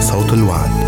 صوت الوعد.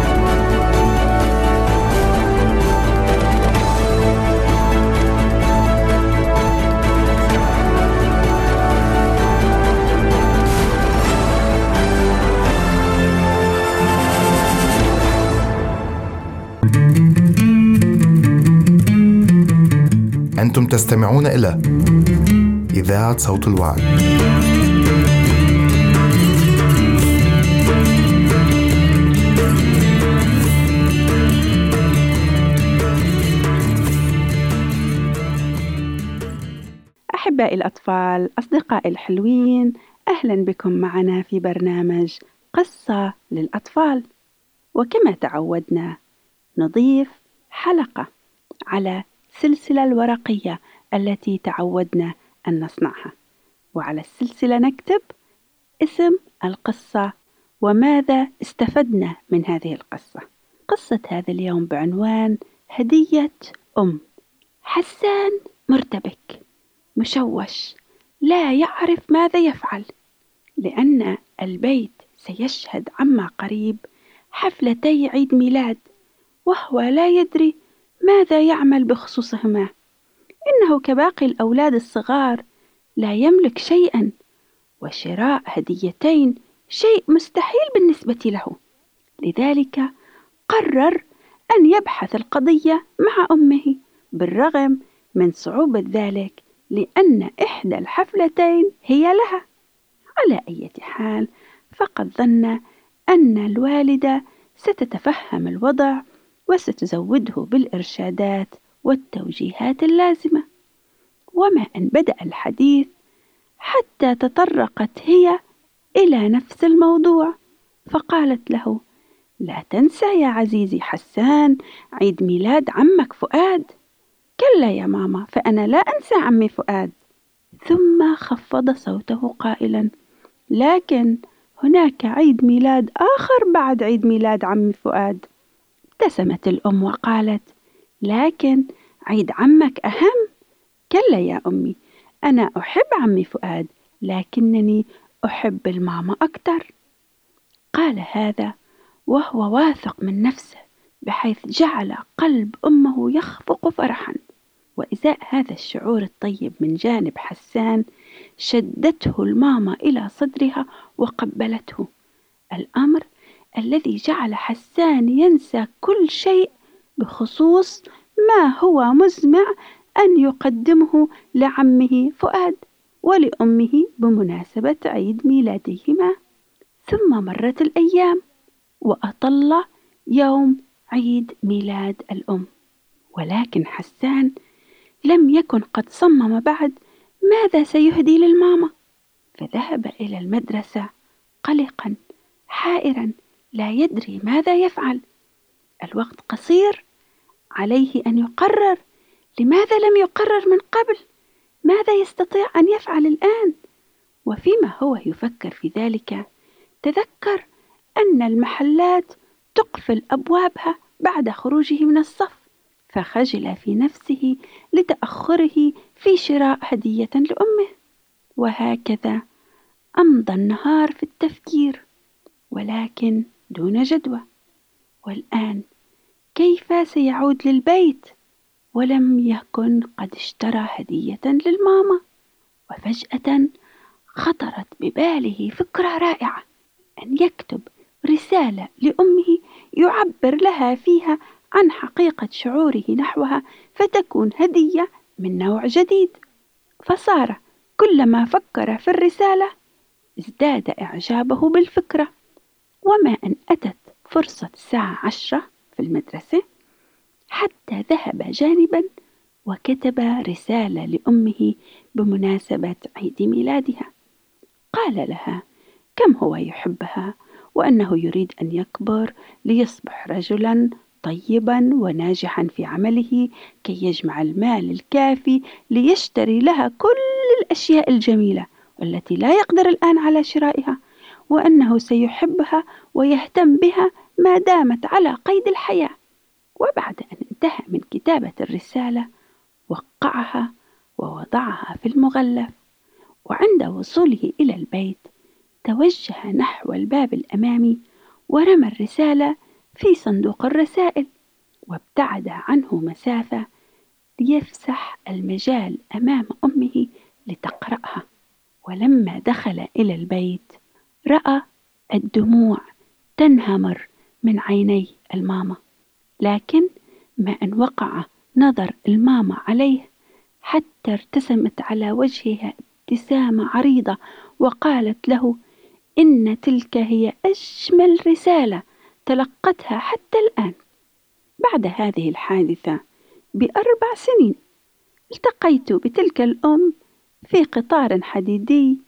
أنتم تستمعون إلى إذاعة صوت الوعد. أحبائي الأطفال أصدقائي الحلوين أهلا بكم معنا في برنامج قصة للأطفال وكما تعودنا نضيف حلقة على السلسلة الورقية التي تعودنا أن نصنعها. وعلى السلسلة نكتب اسم القصة وماذا استفدنا من هذه القصة. قصة هذا اليوم بعنوان هدية أم. حسان مرتبك. مشوش. لا يعرف ماذا يفعل. لأن البيت سيشهد عما قريب حفلتي عيد ميلاد وهو لا يدري ماذا يعمل بخصوصهما؟ إنه كباقي الأولاد الصغار لا يملك شيئا وشراء هديتين شيء مستحيل بالنسبة له. لذلك قرر أن يبحث القضية مع أمه بالرغم من صعوبة ذلك لأن إحدى الحفلتين هي لها. على أي حال فقد ظن أن الوالدة ستتفهم الوضع وستزوده بالإرشادات والتوجيهات اللازمة. وما أن بدأ الحديث حتى تطرقت هي إلى نفس الموضوع فقالت له لا تنسى يا عزيزي حسان عيد ميلاد عمك فؤاد. كلا يا ماما فأنا لا أنسى عمي فؤاد. ثم خفض صوته قائلا لكن هناك عيد ميلاد آخر بعد عيد ميلاد عمي فؤاد. ابتسمت الأم وقالت لكن عيد عمك أهم؟ كلا يا أمي أنا أحب عمي فؤاد لكنني أحب الماما أكثر. قال هذا وهو واثق من نفسه بحيث جعل قلب أمه يخفق فرحا. وإزاء هذا الشعور الطيب من جانب حسان شدته الماما إلى صدرها وقبلته. الأمر الذي جعل حسان ينسى كل شيء بخصوص ما هو مزمع أن يقدمه لعمه فؤاد ولأمه بمناسبة عيد ميلادهما. ثم مرت الأيام وأطل يوم عيد ميلاد الأم. ولكن حسان لم يكن قد صمم بعد ماذا سيهدي للماما؟ فذهب إلى المدرسة قلقا حائرا لا يدري ماذا يفعل. الوقت قصير عليه أن يقرر. لماذا لم يقرر من قبل؟ ماذا يستطيع أن يفعل الآن؟ وفيما هو يفكر في ذلك تذكر أن المحلات تقفل أبوابها بعد خروجه من الصف فخجل في نفسه لتأخره في شراء هدية لأمه. وهكذا أمضى النهار في التفكير ولكن دون جدوى. والآن كيف سيعود للبيت؟ ولم يكن قد اشترى هدية للماما وفجأة خطرت بباله فكرة رائعة أن يكتب رسالة لأمه يعبر لها فيها عن حقيقة شعوره نحوها فتكون هدية من نوع جديد. فصار كلما فكر في الرسالة ازداد إعجابه بالفكرة. وما أن أتت فرصة الساعة عشرة في المدرسة حتى ذهب جانبا وكتب رسالة لأمه بمناسبة عيد ميلادها. قال لها كم هو يحبها؟ وأنه يريد أن يكبر ليصبح رجلا طيبا وناجحا في عمله كي يجمع المال الكافي ليشتري لها كل الأشياء الجميلة والتي لا يقدر الآن على شرائها. وأنه سيحبها ويهتم بها ما دامت على قيد الحياة. وبعد أن انتهى من كتابة الرسالة وقعها ووضعها في المغلف وعند وصوله إلى البيت توجه نحو الباب الأمامي ورمى الرسالة في صندوق الرسائل وابتعد عنه مسافة ليفسح المجال أمام أمه لتقرأها. ولما دخل إلى البيت رأى الدموع تنهمر من عيني الماما لكن ما أن وقع نظر الماما عليه حتى ارتسمت على وجهها ابتسامة عريضة وقالت له إن تلك هي أجمل رسالة تلقتها حتى الآن. بعد هذه الحادثة بأربع سنين التقيت بتلك الأم في قطار حديدي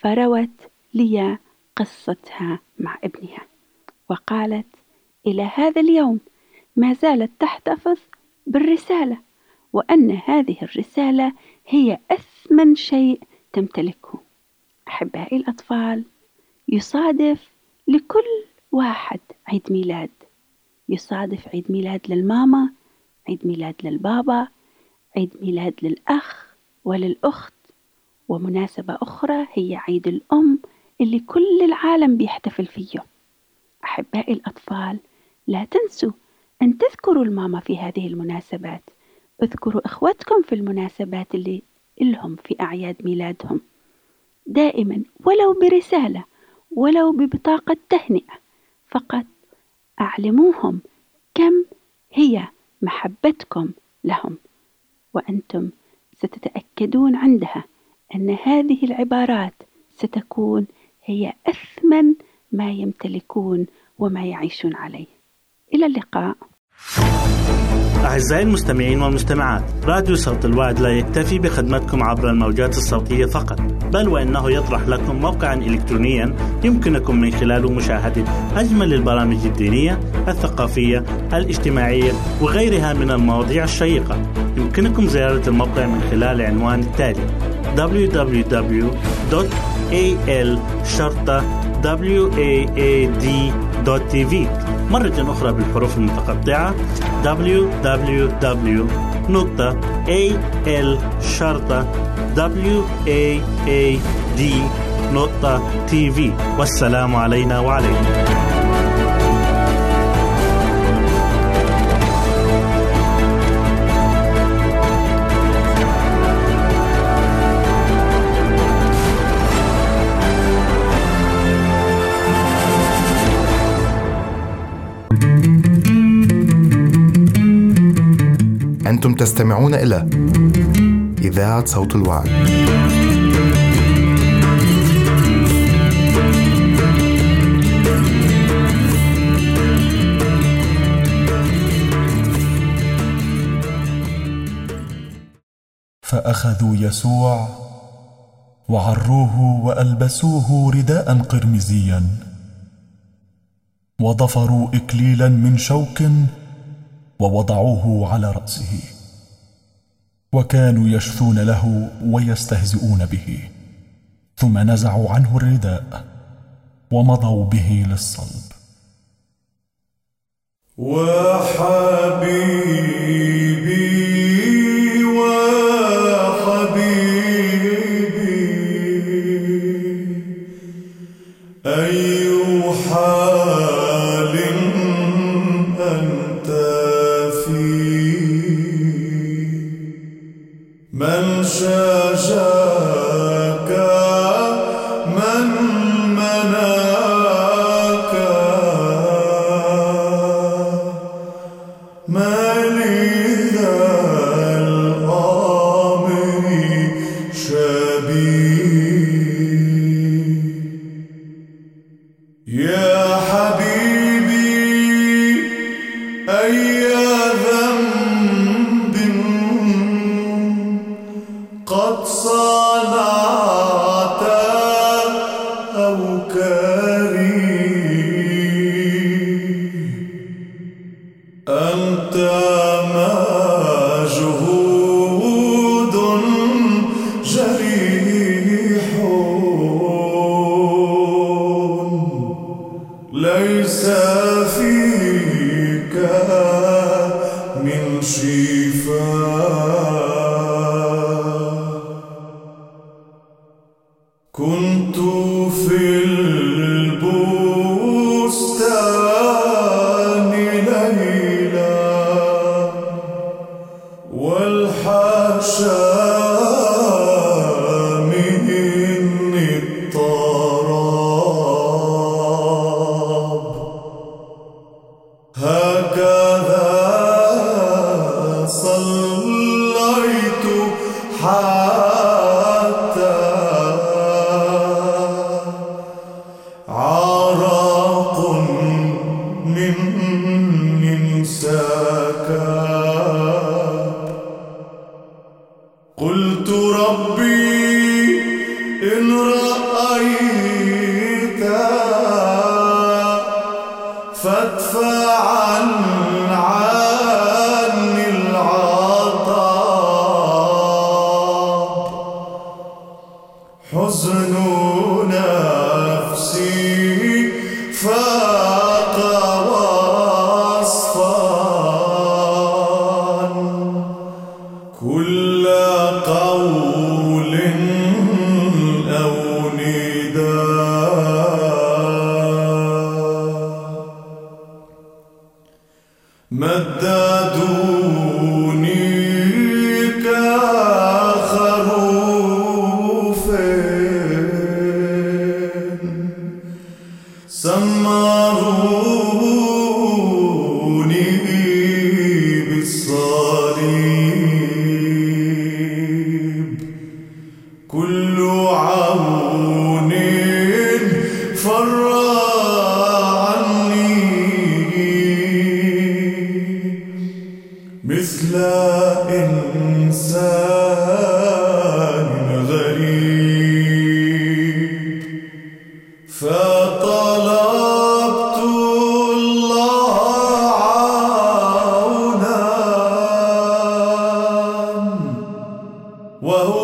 فروت لي قصتها مع ابنها. وقالت إلى هذا اليوم ما زالت تحتفظ بالرسالة وأن هذه الرسالة هي أثمن شيء تمتلكه. أحبائي الأطفال يصادف لكل واحد عيد ميلاد. يصادف عيد ميلاد للماما عيد ميلاد للبابا عيد ميلاد للأخ وللأخت. ومناسبة أخرى هي عيد الأم اللي كل العالم بيحتفل فيه. أحبائي الأطفال لا تنسوا أن تذكروا الماما في هذه المناسبات. اذكروا إخوتكم في المناسبات اللي إلهم في أعياد ميلادهم. دائما ولو برسالة ولو ببطاقة تهنئة فقط أعلموهم كم هي محبتكم لهم. وأنتم ستتأكدون عندها أن هذه العبارات ستكون هي أثمن ما يمتلكون وما يعيشون عليه. إلى اللقاء. أعزائي المستمعين والمستمعات راديو صوت الوعد لا يكتفي بخدمتكم عبر الموجات الصوتية فقط بل وإنه يطرح لكم موقعا إلكترونيا يمكنكم من خلاله مشاهدة أجمل البرامج الدينية الثقافية الاجتماعية وغيرها من المواضيع الشيقة. يمكنكم زيارة الموقع من خلال العنوان التالي www.al-waad.tv مرة أخرى بالحروف المتقطعة www.al-waad.tv والسلام علينا وعليكم. أنتم تستمعون إلى إذاعة صوت الوعي فأخذوا يسوع وعروه وألبسوه رداء قرمزيا وضفروا اكليلا من شوك ووضعوه على رأسه. وكانوا يشثون له ويستهزئون به. ثم نزعوا عنه الرداء ومضوا به للصلب. وحبيبي Uh, وهو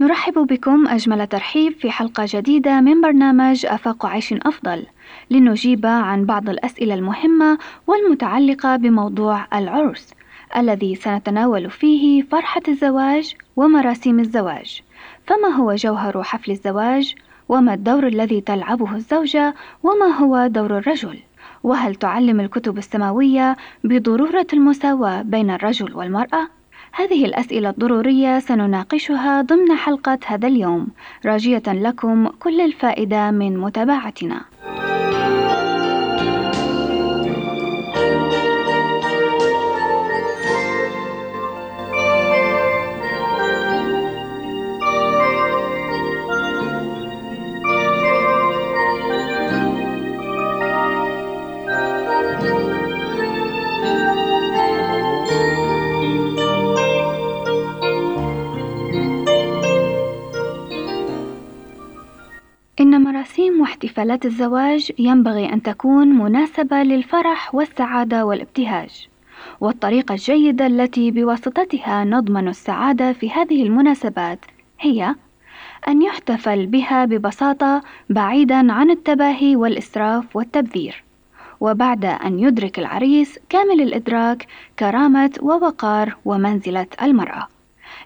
نرحب بكم أجمل ترحيب في حلقة جديدة من برنامج أفاق عيش أفضل. لنجيب عن بعض الأسئلة المهمة والمتعلقة بموضوع العرس الذي سنتناول فيه فرحة الزواج ومراسيم الزواج. فما هو جوهر حفل الزواج؟ وما الدور الذي تلعبه الزوجة؟ وما هو دور الرجل؟ وهل تعلم الكتب السماوية بضرورة المساواة بين الرجل والمرأة؟ هذه الأسئلة الضرورية سنناقشها ضمن حلقة هذا اليوم. راجية لكم كل الفائدة من متابعتنا. واحتفالات الزواج ينبغي أن تكون مناسبة للفرح والسعادة والابتهاج، والطريقة الجيدة التي بواسطتها نضمن السعادة في هذه المناسبات هي أن يحتفل بها ببساطة بعيدا عن التباهي والإسراف والتبذير، وبعد أن يدرك العريس كامل الإدراك كرامة ووقار ومنزلة المرأة.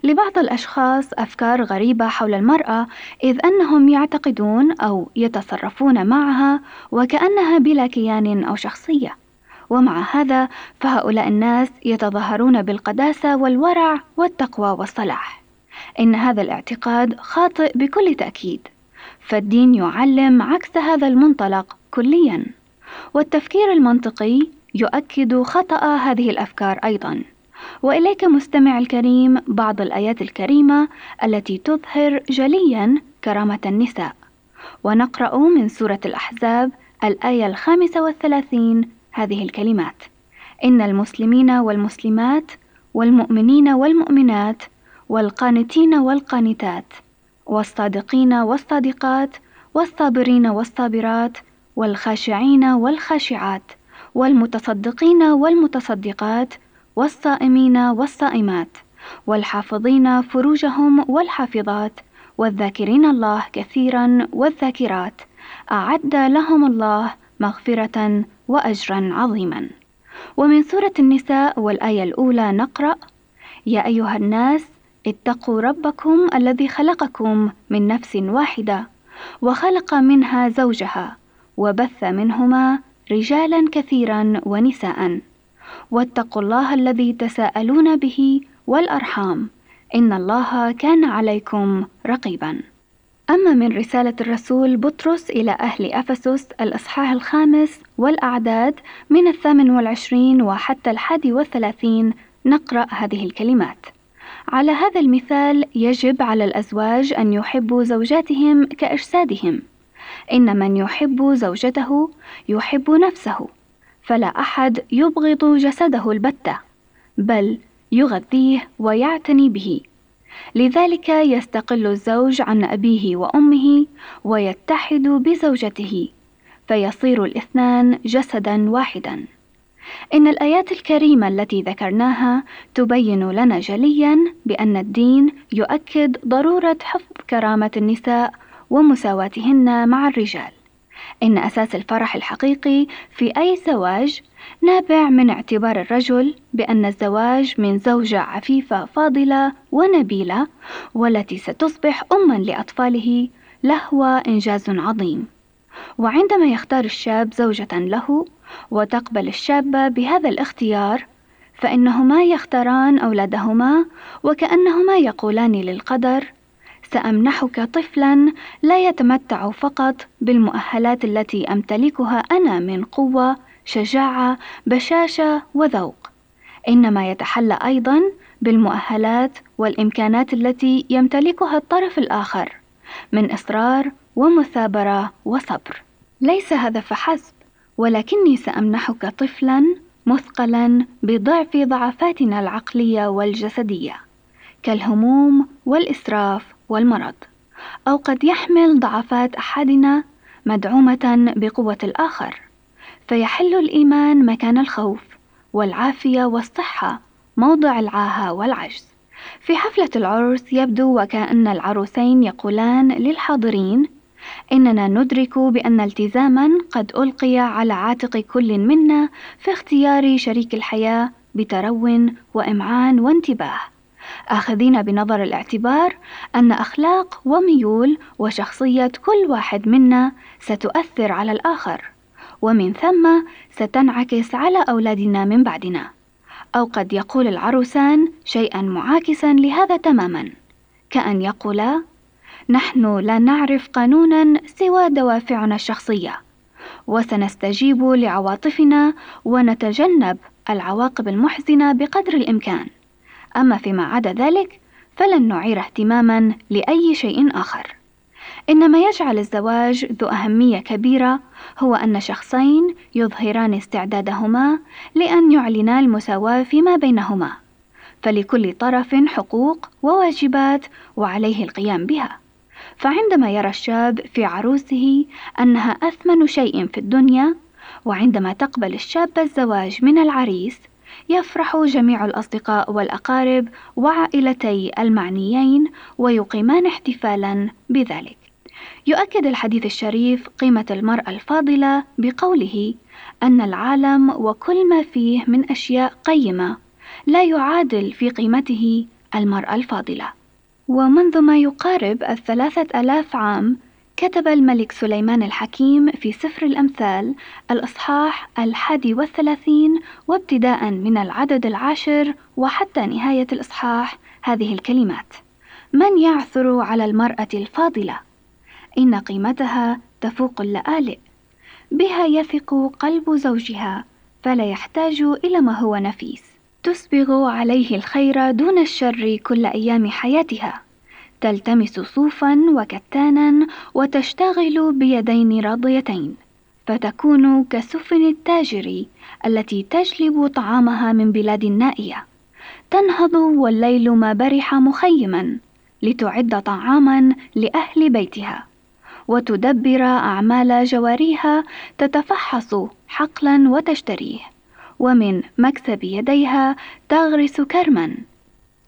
لبعض الأشخاص أفكار غريبة حول المرأة إذ أنهم يعتقدون أو يتصرفون معها وكأنها بلا كيان أو شخصية. ومع هذا فهؤلاء الناس يتظاهرون بالقداسة والورع والتقوى والصلاح. إن هذا الاعتقاد خاطئ بكل تأكيد. فالدين يعلم عكس هذا المنطلق كليا. والتفكير المنطقي يؤكد خطأ هذه الأفكار أيضا. وإليك مستمع الكريم بعض الآيات الكريمة التي تظهر جليا كرامة النساء. ونقرأ من سورة الأحزاب الآية الخامسة والثلاثين هذه الكلمات. إن المسلمين والمسلمات والمؤمنين والمؤمنات والقانتين والقانتات والصادقين والصادقات والصابرين والصابرات والخاشعين والخاشعات والمتصدقين والمتصدقات والصائمين والصائمات والحافظين فروجهم والحافظات والذاكرين الله كثيرا والذاكرات أعد لهم الله مغفرة واجرا عظيما. ومن سورة النساء والآية الأولى نقرأ يا أيها الناس اتقوا ربكم الذي خلقكم من نفس واحدة وخلق منها زوجها وبث منهما رجالا كثيرا ونساء. واتقوا الله الذي تساءلون به والأرحام. إن الله كان عليكم رقيبا. أما من رسالة الرسول بطرس إلى أهل أفسس الإصحاح الخامس والأعداد من الثامن والعشرين وحتى الحادي والثلاثين نقرأ هذه الكلمات. على هذا المثال يجب على الأزواج أن يحبوا زوجاتهم كاجسادهم إن من يحب زوجته يحب نفسه. فلا أحد يبغض جسده البتة بل يغذيه ويعتني به. لذلك يستقل الزوج عن أبيه وأمه ويتحد بزوجته فيصير الاثنان جسدا واحدا. إن الآيات الكريمة التي ذكرناها تبين لنا جليا بأن الدين يؤكد ضرورة حفظ كرامة النساء ومساواتهن مع الرجال. إن أساس الفرح الحقيقي في أي زواج نابع من اعتبار الرجل بأن الزواج من زوجة عفيفة فاضلة ونبيلة والتي ستصبح أما لأطفاله لهو إنجاز عظيم. وعندما يختار الشاب زوجة له وتقبل الشابة بهذا الاختيار فإنهما يختاران أولادهما وكأنهما يقولان للقدر سأمنحك طفلا لا يتمتع فقط بالمؤهلات التي أمتلكها أنا من قوة شجاعة بشاشة وذوق. إنما يتحلى أيضا بالمؤهلات والإمكانات التي يمتلكها الطرف الآخر من إصرار ومثابرة وصبر. ليس هذا فحسب ولكني سأمنحك طفلا مثقلا بضعف ضعفاتنا العقلية والجسدية. كالهموم والإسراف والمرض. أو قد يحمل ضعفات أحدنا مدعومة بقوة الآخر. فيحل الإيمان مكان الخوف والعافية والصحة موضع العاهة والعجز. في حفلة العرس يبدو وكأن العروسين يقولان للحاضرين إننا ندرك بأن التزاما قد ألقي على عاتق كل منا في اختيار شريك الحياة بترو وإمعان وانتباه. آخذين بنظر الاعتبار أن أخلاق وميول وشخصية كل واحد منا ستؤثر على الآخر ومن ثم ستنعكس على أولادنا من بعدنا. أو قد يقول العروسان شيئا معاكسا لهذا تماما. كأن يقولا نحن لا نعرف قانونا سوى دوافعنا الشخصية وسنستجيب لعواطفنا ونتجنب العواقب المحزنة بقدر الإمكان. أما فيما عدا ذلك فلن نعير اهتماما لأي شيء آخر. إن ما يجعل الزواج ذو أهمية كبيرة هو أن شخصين يظهران استعدادهما لأن يعلنا المساواة فيما بينهما. فلكل طرف حقوق وواجبات وعليه القيام بها. فعندما يرى الشاب في عروسه أنها أثمن شيء في الدنيا وعندما تقبل الشابة الزواج من العريس يفرح جميع الأصدقاء والأقارب وعائلتي المعنيين ويقيمان احتفالا بذلك. يؤكد الحديث الشريف قيمة المرأة الفاضلة بقوله أن العالم وكل ما فيه من أشياء قيمة لا يعادل في قيمته المرأة الفاضلة. ومنذ ما يقارب الثلاثة ألاف عام كتب الملك سليمان الحكيم في سفر الأمثال الإصحاح الحادي والثلاثين وابتداء من العدد العاشر وحتى نهاية الإصحاح هذه الكلمات: من يعثر على المرأة الفاضلة؟ إن قيمتها تفوق اللآلئ، بها يثق قلب زوجها، فلا يحتاج إلى ما هو نفيس، تسبغ عليه الخير دون الشر كل أيام حياتها. تلتمس صوفا وكتانا وتشتغل بيدين راضيتين فتكون كسفن التاجر التي تجلب طعامها من بلاد نائيه تنهض والليل ما برح مخيما لتعد طعاما لأهل بيتها وتدبر أعمال جواريها تتفحص حقلا وتشتريه ومن مكسب يديها تغرس كرما.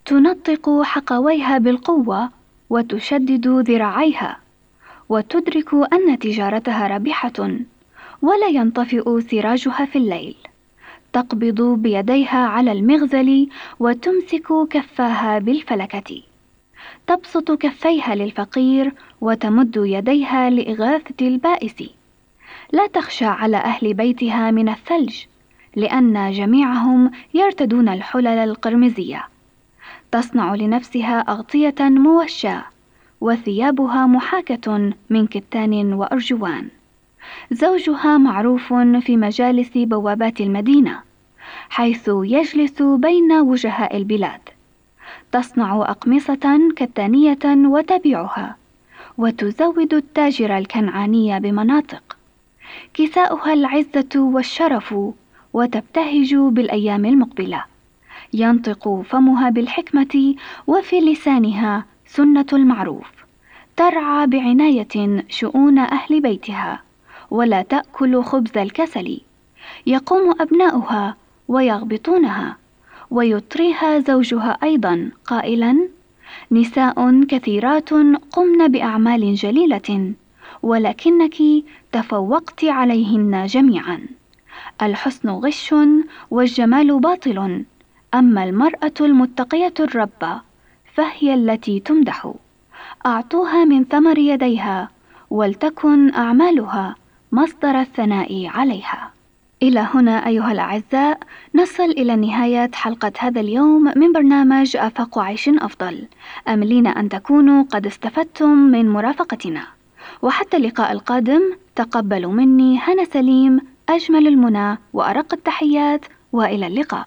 تنطق حقويها بالقوة وتشدد ذراعيها وتدرك أن تجارتها رابحة ولا ينطفئ سراجها في الليل. تقبض بيديها على المغزل وتمسك كفاها بالفلكة. تبسط كفيها للفقير وتمد يديها لإغاثة البائس. لا تخشى على أهل بيتها من الثلج لأن جميعهم يرتدون الحلل القرمزية. تصنع لنفسها أغطية موشاة وثيابها محاكة من كتان وأرجوان. زوجها معروف في مجالس بوابات المدينة حيث يجلس بين وجهاء البلاد. تصنع أقمصة كتانية وتبيعها وتزود التاجر الكنعاني بمناطق. كساؤها العزة والشرف وتبتهج بالأيام المقبلة. ينطق فمها بالحكمة وفي لسانها سنة المعروف. ترعى بعناية شؤون أهل بيتها ولا تأكل خبز الكسل. يقوم أبناؤها ويغبطونها ويطريها زوجها أيضا قائلا نساء كثيرات قمن بأعمال جليلة ولكنك تفوقت عليهن جميعا. الحسن غش والجمال باطل. أما المرأة المتقية الرب فهي التي تمدح. أعطوها من ثمر يديها ولتكن أعمالها مصدر الثناء عليها. إلى هنا أيها الأعزاء نصل إلى نهاية حلقة هذا اليوم من برنامج آفاق عيش أفضل. أملين أن تكونوا قد استفدتم من مرافقتنا. وحتى اللقاء القادم تقبلوا مني هنا سليم أجمل المنى وأرق التحيات وإلى اللقاء.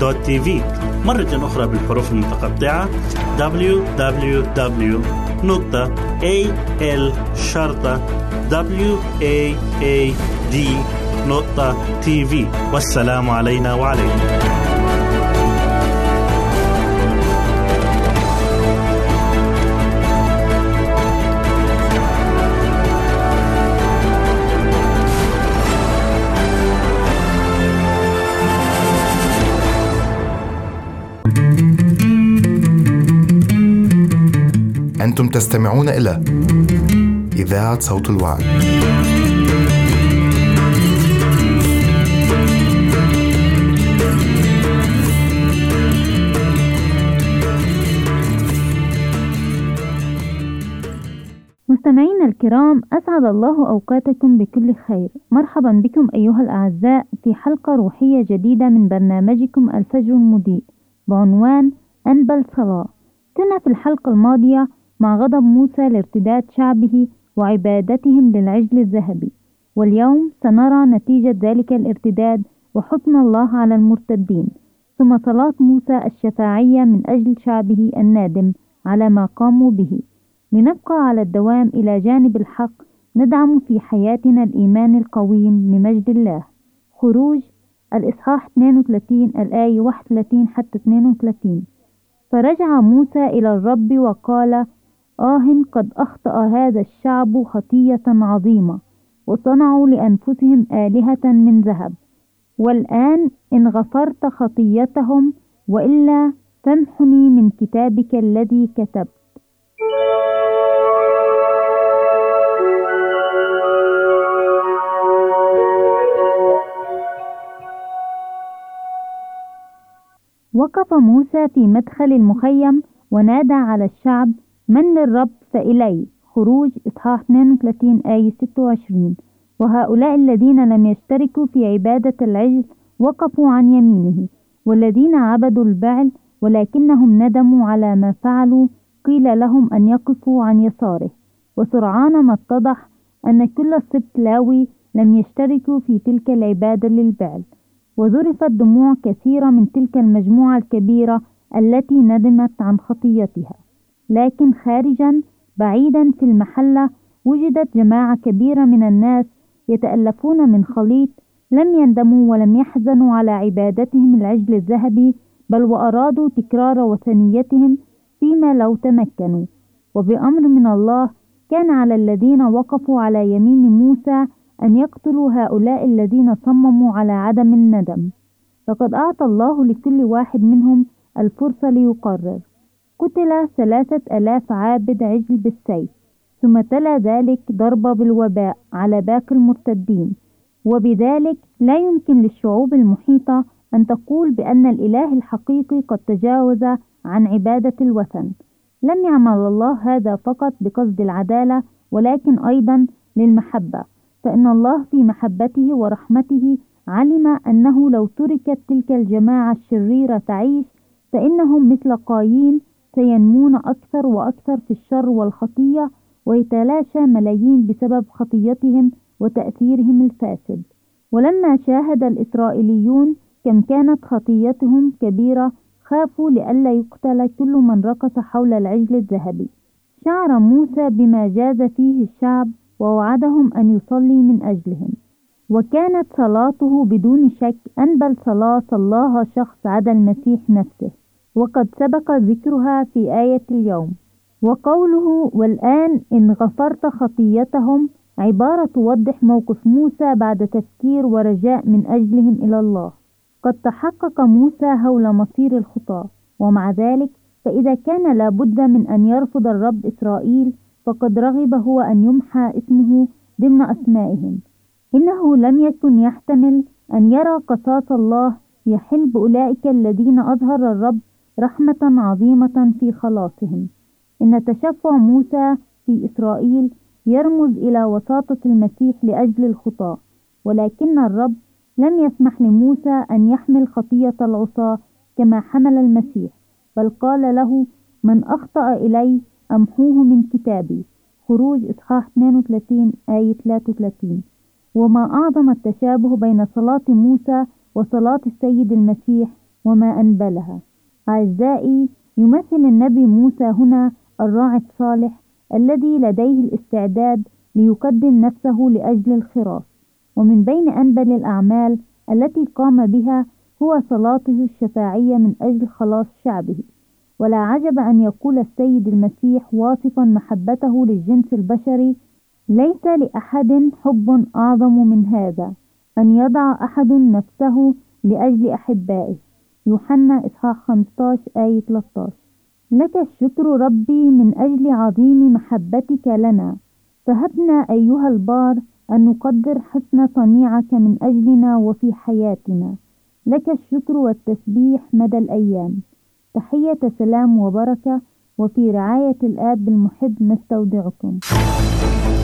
www.al-waad.tv مرة أخرى بالحروف المتقطعة www.al-waad.tv والسلام علينا وعليكم. أنتم تستمعون إلى إذاعة صوت الوعد. مستمعينا الكرام أسعد الله أوقاتكم بكل خير مرحبا بكم أيها الأعزاء في حلقة روحية جديدة من برنامجكم الفجر المضيء بعنوان أنبل صلاة كنا في الحلقة الماضية مع غضب موسى لارتداد شعبه وعبادتهم للعجل الذهبي. واليوم سنرى نتيجة ذلك الارتداد وحكم الله على المرتدين. ثم صلاة موسى الشفاعية من أجل شعبه النادم على ما قاموا به. لنبقى على الدوام إلى جانب الحق ندعم في حياتنا الإيمان القويم لمجد الله. خروج الإصحاح 32 الآية 31 حتى 32 فرجع موسى إلى الرب وقال آه قد أخطأ هذا الشعب خطية عظيمة وصنعوا لأنفسهم آلهة من ذهب. والآن إن غفرت خطيتهم وإلا فامحني من كتابك الذي كتبت. وقف موسى في مدخل المخيم ونادى على الشعب من للرب فإلي خروج إصحاح 32 آية 26 وهؤلاء الذين لم يشتركوا في عبادة العجل وقفوا عن يمينه. والذين عبدوا البعل ولكنهم ندموا على ما فعلوا قيل لهم أن يقفوا عن يساره. وسرعان ما اتضح أن كل السبط لاوي لم يشتركوا في تلك العبادة للبعل. وذرفت دموع كثيرة من تلك المجموعة الكبيرة التي ندمت عن خطيتها. لكن خارجا بعيدا في المحلة وجدت جماعة كبيرة من الناس يتألفون من خليط لم يندموا ولم يحزنوا على عبادتهم العجل الذهبي بل وأرادوا تكرار وثنيتهم فيما لو تمكنوا. وبأمر من الله كان على الذين وقفوا على يمين موسى أن يقتلوا هؤلاء الذين صمموا على عدم الندم. لقد أعطى الله لكل واحد منهم الفرصة ليقرر. قتل ثلاثة ألاف عابد عجل بالسيف ثم تلا ذلك ضربة بالوباء على باقي المرتدين. وبذلك لا يمكن للشعوب المحيطة أن تقول بأن الإله الحقيقي قد تجاوز عن عبادة الوثن. لم يعمل الله هذا فقط بقصد العدالة ولكن أيضا للمحبة. فإن الله في محبته ورحمته علم أنه لو تركت تلك الجماعة الشريرة تعيش فإنهم مثل قايين سينمون أكثر وأكثر في الشر والخطية ويتلاشى ملايين بسبب خطيتهم وتأثيرهم الفاسد. ولما شاهد الإسرائيليون كم كانت خطيتهم كبيرة خافوا لئلا يقتل كل من رقص حول العجل الذهبي. شعر موسى بما جاز فيه الشعب ووعدهم أن يصلي من أجلهم. وكانت صلاته بدون شك أنبل صلاة صلاها شخص عدا المسيح نفسه. وقد سبق ذكرها في آية اليوم. وقوله والآن إن غفرت خطيتهم عبارة توضح موقف موسى بعد تفكير ورجاء من أجلهم إلى الله. قد تحقق موسى هول مصير الخطاة ومع ذلك فإذا كان لابد من أن يرفض الرب إسرائيل فقد رغب هو أن يمحى اسمه ضمن أسمائهم. إنه لم يكن يحتمل أن يرى قصاص الله يحل بأولئك الذين أظهر الرب رحمة عظيمة في خلاصهم. إن تشفع موسى في إسرائيل يرمز إلى وساطة المسيح لأجل الخطاة ولكن الرب لم يسمح لموسى أن يحمل خطية العصاة كما حمل المسيح بل قال له من أخطأ إلي أمحوه من كتابي. خروج إصحاح 32 آية 33 وما أعظم التشابه بين صلاة موسى وصلاة السيد المسيح وما أنبلها. أعزائي يمثل النبي موسى هنا الراعي الصالح الذي لديه الاستعداد ليقدم نفسه لأجل الخراف ومن بين أنبل الأعمال التي قام بها هو صلاته الشفاعية من أجل خلاص شعبه. ولا عجب أن يقول السيد المسيح واصفا محبته للجنس البشري ليس لأحد حب أعظم من هذا أن يضع أحد نفسه لأجل أحبائه. يوحنا إصحاح 15 آية 13 لك الشكر ربي من أجل عظيم محبتك لنا. فهبنا أيها البار أن نقدر حسن صنيعك من أجلنا وفي حياتنا. لك الشكر والتسبيح مدى الأيام. تحية سلام وبركة. وفي رعاية الآب المحب نستودعكم.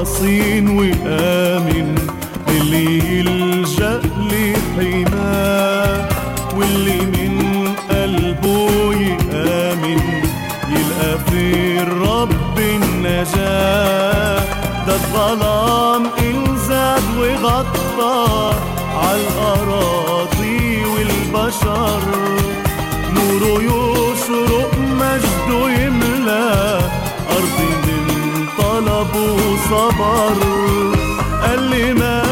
برج حصين وآمن اللي وصبر قال لي ما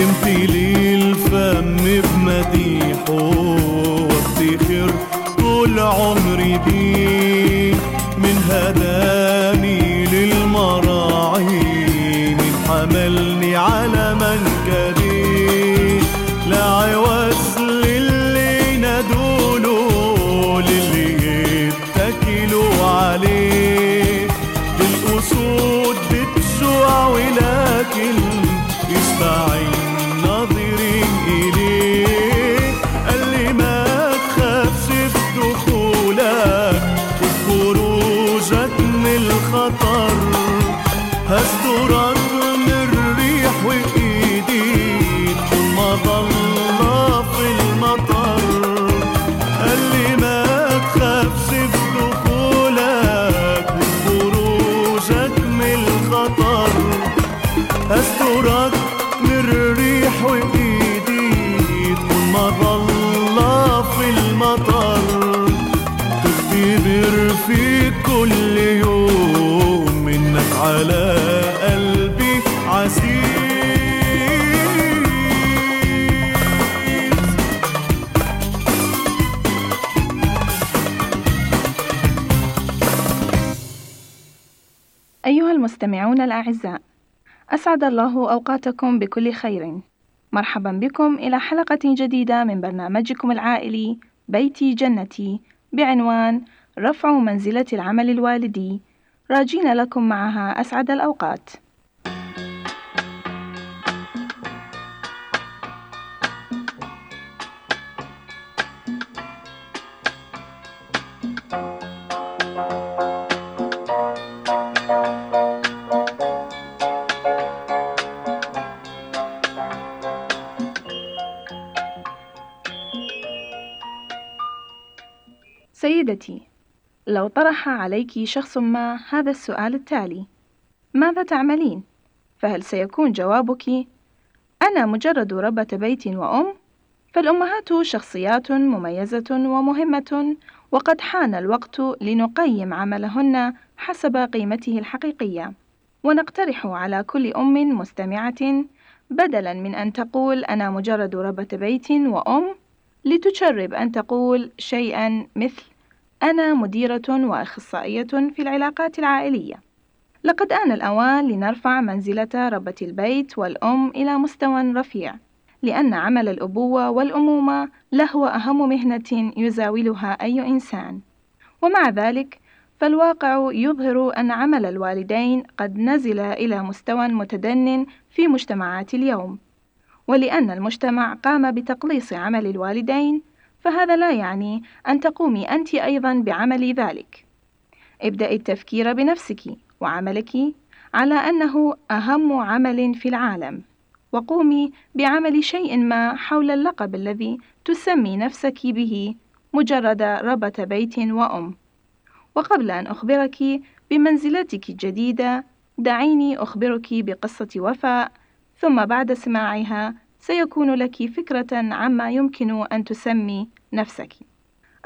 يمتلي الفم بمديحه وافتخر طول عمري بيه. من هداني المستمعون الأعزاء، أسعد الله أوقاتكم بكل خير. مرحبا بكم إلى حلقة جديدة من برنامجكم العائلي بيتي جنتي بعنوان رفع منزلة العمل الوالدي، راجين لكم معها أسعد الأوقات. سيدتي، لو طرح عليك شخص ما هذا السؤال التالي: ماذا تعملين؟ فهل سيكون جوابك: أنا مجرد ربة بيت وأم؟ فالأمهات شخصيات مميزة ومهمة، وقد حان الوقت لنقيم عملهن حسب قيمته الحقيقية، ونقترح على كل أم مستمعة بدلاً من أن تقول أنا مجرد ربة بيت وأم، لتجرب أن تقول شيئا مثل أنا مديرة وأخصائية في العلاقات العائلية. لقد آن الأوان لنرفع منزلة ربة البيت والأم إلى مستوى رفيع، لأن عمل الأبوة والأمومة لهو أهم مهنة يزاولها أي إنسان. ومع ذلك، فالواقع يظهر أن عمل الوالدين قد نزل إلى مستوى متدن في مجتمعات اليوم. ولأن المجتمع قام بتقليص عمل الوالدين، فهذا لا يعني أن تقومي أنت أيضا بعمل ذلك. ابدأي التفكير بنفسك وعملك على أنه أهم عمل في العالم، وقومي بعمل شيء ما حول اللقب الذي تسمي نفسك به مجرد ربة بيت وأم. وقبل أن أخبرك بمنزلتك الجديدة، دعيني أخبرك بقصة وفاء، ثم بعد سماعها سيكون لك فكرة عما يمكن أن تسمي نفسك.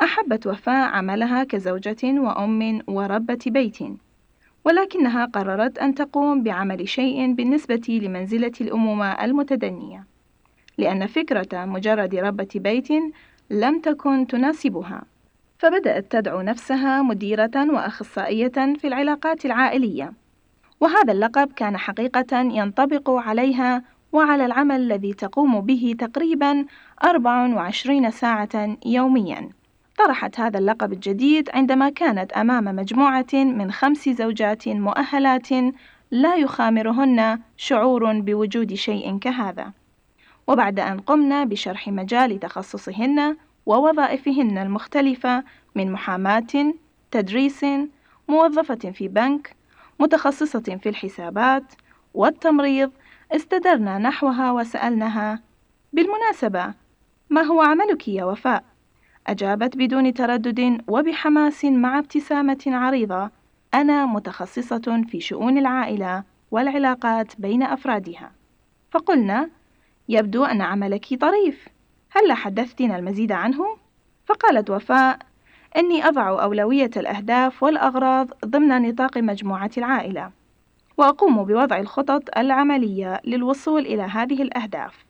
أحبت وفاء عملها كزوجة وأم وربة بيت ولكنها قررت أن تقوم بعمل شيء بالنسبة لمنزلة الأمومة المتدنية لأن فكرة مجرد ربة بيت لم تكن تناسبها فبدأت تدعو نفسها مديرة وأخصائية في العلاقات العائلية وهذا اللقب كان حقيقة ينطبق عليها وعلى العمل الذي تقوم به تقريبا 24 ساعة يوميا. طرحت هذا اللقب الجديد عندما كانت أمام مجموعة من خمس زوجات مؤهلات لا يخامرهن شعور بوجود شيء كهذا. وبعد أن قمنا بشرح مجال تخصصهن ووظائفهن المختلفة من محاماة، تدريس، موظفة في بنك، متخصصة في الحسابات والتمريض، استدرنا نحوها وسألناها: بالمناسبة، ما هو عملك يا وفاء؟ أجابت بدون تردد وبحماس مع ابتسامة عريضة: أنا متخصصة في شؤون العائلة والعلاقات بين أفرادها. فقلنا: يبدو أن عملك طريف، هل حدثتنا المزيد عنه؟ فقالت وفاء: إني أضع أولوية الأهداف والأغراض ضمن نطاق مجموعة العائلة، وأقوم بوضع الخطط العملية للوصول إلى هذه الأهداف،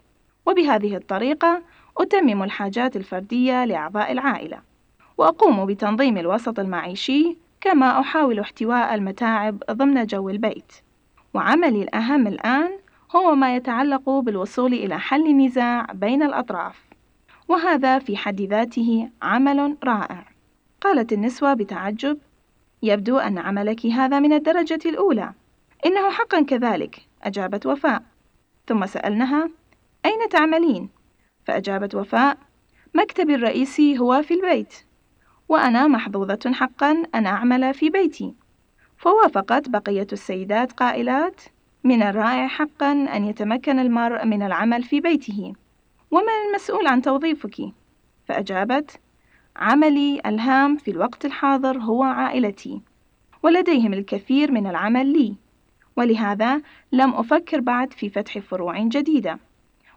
وبهذه الطريقة أتمم الحاجات الفردية لأعضاء العائلة، وأقوم بتنظيم الوسط المعيشي كما أحاول احتواء المتاعب ضمن جو البيت. وعملي الأهم الآن هو ما يتعلق بالوصول إلى حل نزاع بين الأطراف، وهذا في حد ذاته عمل رائع. قالت النسوة بتعجب: يبدو أن عملك هذا من الدرجة الأولى. إنه حقا كذلك، أجابت وفاء. ثم سألنها: أين تعملين؟ فأجابت وفاء: مكتبي الرئيسي هو في البيت، وأنا محظوظة حقا أن أعمل في بيتي. فوافقت بقية السيدات قائلات: من الرائع حقا أن يتمكن المرء من العمل في بيته. ومن المسؤول عن توظيفك؟ فأجابت: عملي الهام في الوقت الحاضر هو عائلتي، ولديهم الكثير من العمل لي، ولهذا لم أفكر بعد في فتح فروع جديدة.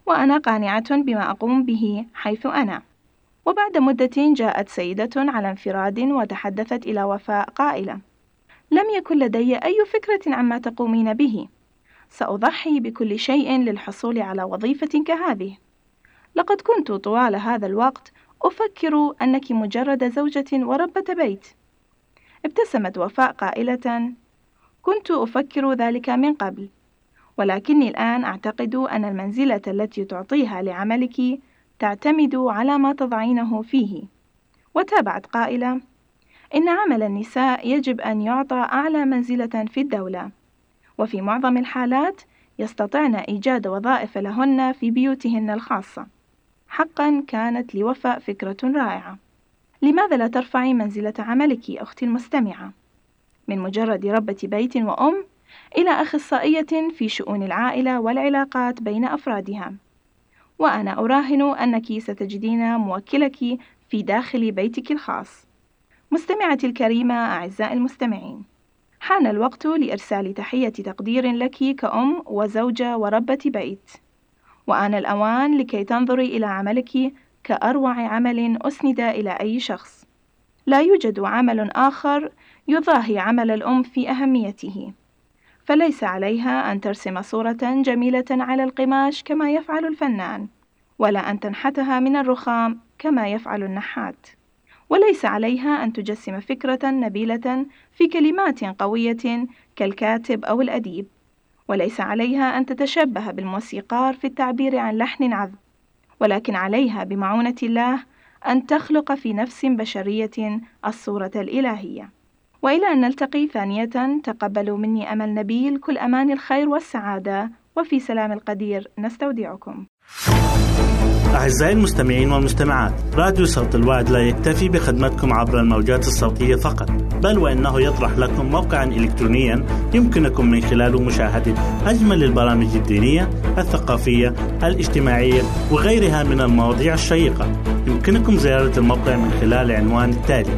وأنا قانعة بما أقوم به حيث أنا. وبعد مدة جاءت سيدة على انفراد وتحدثت إلى وفاء قائلة: لم يكن لدي أي فكرة عما تقومين به. سأضحي بكل شيء للحصول على وظيفة كهذه. لقد كنت طوال هذا الوقت أفكر أنك مجرد زوجة وربة بيت. ابتسمت وفاء قائلة: كنت أفكر ذلك من قبل، ولكني الآن أعتقد أن المنزلة التي تعطيها لعملك تعتمد على ما تضعينه فيه. وتابعت قائلة: إن عمل النساء يجب أن يعطى أعلى منزلة في الدولة، وفي معظم الحالات يستطعن إيجاد وظائف لهن في بيوتهن الخاصة. حقا كانت لوفاء فكرة رائعة. لماذا لا ترفعي منزلة عملك أختي المستمعة؟ من مجرد ربة بيت وأم إلى أخصائية في شؤون العائلة والعلاقات بين أفرادها. وأنا أراهن أنك ستجدين موكلك في داخل بيتك الخاص. مستمعتي الكريمة أعزائي المستمعين، حان الوقت لإرسال تحية تقدير لك كأم وزوجة وربة بيت. وآن الأوان لكي تنظري إلى عملك كأروع عمل أسند إلى أي شخص. لا يوجد عمل آخر يضاهي عمل الأم في أهميته. فليس عليها أن ترسم صورة جميلة على القماش كما يفعل الفنان، ولا أن تنحتها من الرخام كما يفعل النحات، وليس عليها أن تجسم فكرة نبيلة في كلمات قوية كالكاتب أو الأديب، وليس عليها أن تتشبه بالموسيقار في التعبير عن لحن عذب، ولكن عليها بمعونة الله أن تخلق في نفس بشرية الصورة الإلهية. وإلى أن نلتقي ثانية تقبلوا مني أمل نبيل كل أمان الخير والسعادة وفي سلام القدير نستودعكم. أعزائي المستمعين والمستمعات راديو صوت الوعد لا يكتفي بخدمتكم عبر الموجات الصوتية فقط بل وإنه يطرح لكم موقعا إلكترونيا يمكنكم من خلاله مشاهدة أجمل البرامج الدينية الثقافية الاجتماعية وغيرها من المواضيع الشيقة يمكنكم زيارة الموقع من خلال العنوان التالي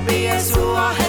Be as who